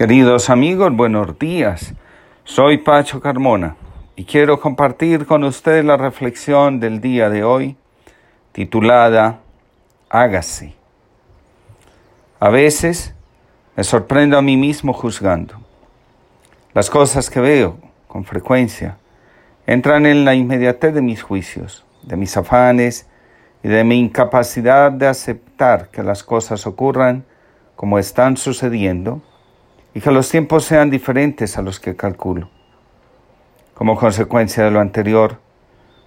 Queridos amigos, buenos días. Soy Pacho Carmona y quiero compartir con ustedes la reflexión del día de hoy titulada Hágase. A veces me sorprendo a mí mismo juzgando. Las cosas que veo con frecuencia entran en la inmediatez de mis juicios, de mis afanes y de mi incapacidad de aceptar que las cosas ocurran como están sucediendo y que los tiempos sean diferentes a los que calculo. Como consecuencia de lo anterior,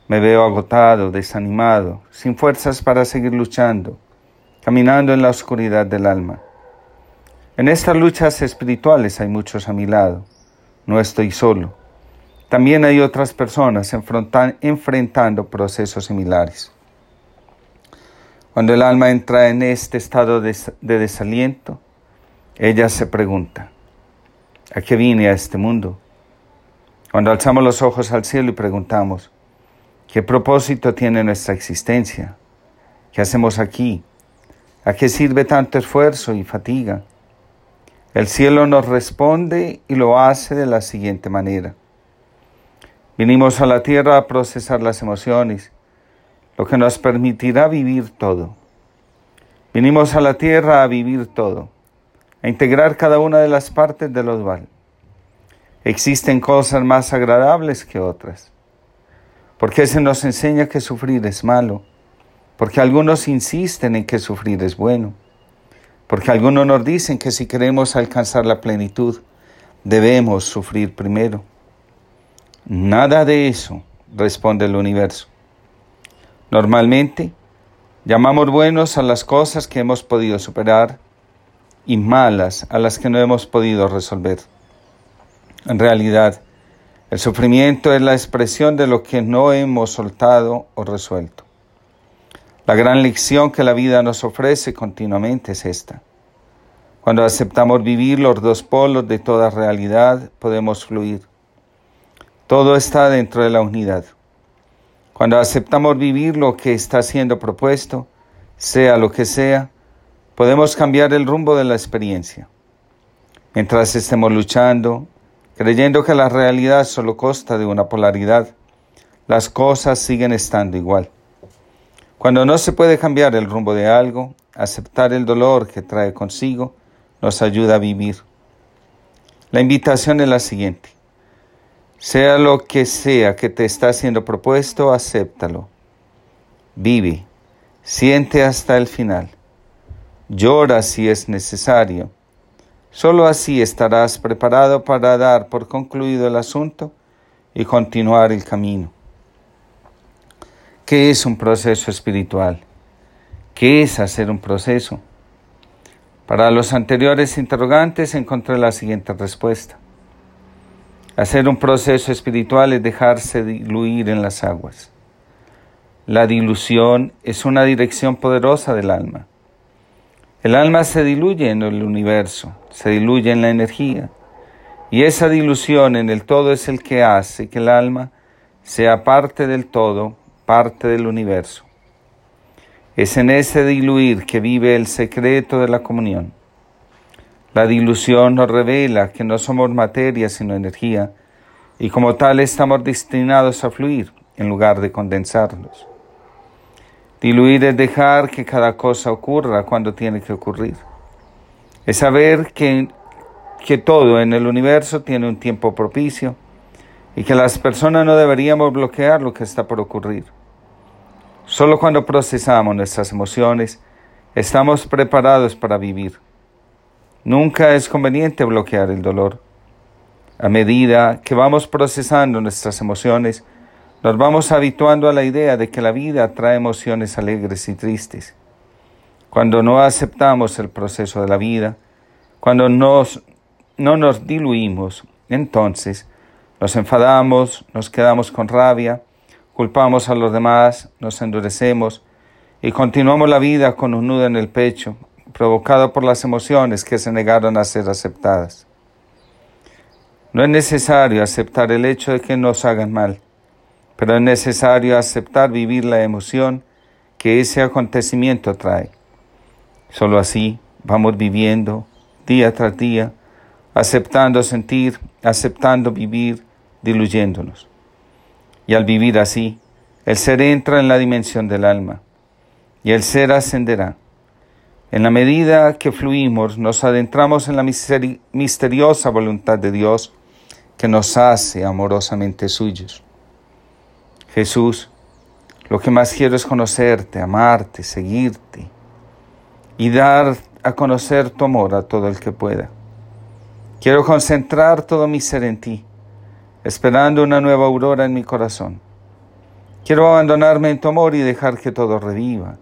me veo agotado, desanimado, sin fuerzas para seguir luchando, caminando en la oscuridad del alma. En estas luchas espirituales hay muchos a mi lado. No estoy solo. También hay otras personas enfrentando procesos similares. Cuando el alma entra en este estado de, de desaliento, ella se pregunta, ¿A qué vine a este mundo? Cuando alzamos los ojos al cielo y preguntamos, ¿qué propósito tiene nuestra existencia? ¿Qué hacemos aquí? ¿A qué sirve tanto esfuerzo y fatiga? El cielo nos responde y lo hace de la siguiente manera. Vinimos a la tierra a procesar las emociones, lo que nos permitirá vivir todo. Vinimos a la tierra a vivir todo a integrar cada una de las partes de los dual. Existen cosas más agradables que otras. Porque se nos enseña que sufrir es malo. Porque algunos insisten en que sufrir es bueno. Porque algunos nos dicen que si queremos alcanzar la plenitud, debemos sufrir primero. Nada de eso, responde el universo. Normalmente, llamamos buenos a las cosas que hemos podido superar y malas a las que no hemos podido resolver. En realidad, el sufrimiento es la expresión de lo que no hemos soltado o resuelto. La gran lección que la vida nos ofrece continuamente es esta. Cuando aceptamos vivir los dos polos de toda realidad, podemos fluir. Todo está dentro de la unidad. Cuando aceptamos vivir lo que está siendo propuesto, sea lo que sea, podemos cambiar el rumbo de la experiencia. Mientras estemos luchando, creyendo que la realidad solo consta de una polaridad, las cosas siguen estando igual. Cuando no se puede cambiar el rumbo de algo, aceptar el dolor que trae consigo nos ayuda a vivir. La invitación es la siguiente. Sea lo que sea que te está siendo propuesto, acéptalo. Vive, siente hasta el final. Llora si es necesario. Solo así estarás preparado para dar por concluido el asunto y continuar el camino. ¿Qué es un proceso espiritual? ¿Qué es hacer un proceso? Para los anteriores interrogantes encontré la siguiente respuesta. Hacer un proceso espiritual es dejarse diluir en las aguas. La dilución es una dirección poderosa del alma. El alma se diluye en el universo, se diluye en la energía. Y esa dilución en el todo es el que hace que el alma sea parte del todo, parte del universo. Es en ese diluir que vive el secreto de la comunión. La dilución nos revela que no somos materia sino energía y como tal estamos destinados a fluir en lugar de condensarnos. Diluir es dejar que cada cosa ocurra cuando tiene que ocurrir. Es saber que, que todo en el universo tiene un tiempo propicio y que las personas no deberíamos bloquear lo que está por ocurrir. Solo cuando procesamos nuestras emociones estamos preparados para vivir. Nunca es conveniente bloquear el dolor. A medida que vamos procesando nuestras emociones, nos vamos habituando a la idea de que la vida trae emociones alegres y tristes. Cuando no aceptamos el proceso de la vida, cuando nos, no nos diluimos, entonces nos enfadamos, nos quedamos con rabia, culpamos a los demás, nos endurecemos y continuamos la vida con un nudo en el pecho, provocado por las emociones que se negaron a ser aceptadas. No es necesario aceptar el hecho de que nos hagan mal pero es necesario aceptar vivir la emoción que ese acontecimiento trae. Solo así vamos viviendo día tras día aceptando sentir, aceptando vivir, diluyéndonos. Y al vivir así, el ser entra en la dimensión del alma y el ser ascenderá. En la medida que fluimos, nos adentramos en la misteriosa voluntad de Dios que nos hace amorosamente suyos. Jesús, lo que más quiero es conocerte, amarte, seguirte y dar a conocer tu amor a todo el que pueda. Quiero concentrar todo mi ser en ti, esperando una nueva aurora en mi corazón. Quiero abandonarme en tu amor y dejar que todo reviva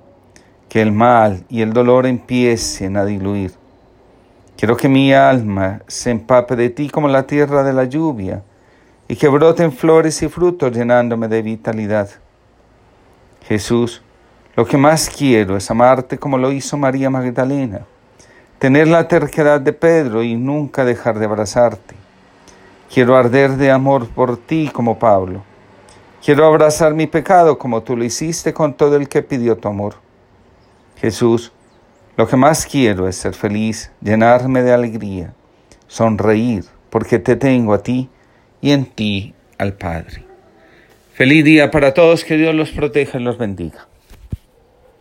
que el mal y el dolor empiecen a diluir. Quiero que mi alma se empape de ti como la tierra de la lluvia y que broten flores y frutos llenándome de vitalidad. Jesús, lo que más quiero es amarte como lo hizo María Magdalena, tener la terquedad de Pedro y nunca dejar de abrazarte. Quiero arder de amor por ti como Pablo. Quiero abrazar mi pecado como tú lo hiciste con todo el que pidió tu amor. Jesús, lo que más quiero es ser feliz, llenarme de alegría, sonreír, porque te tengo a ti y en ti al Padre. Feliz día para todos, que Dios los proteja y los bendiga.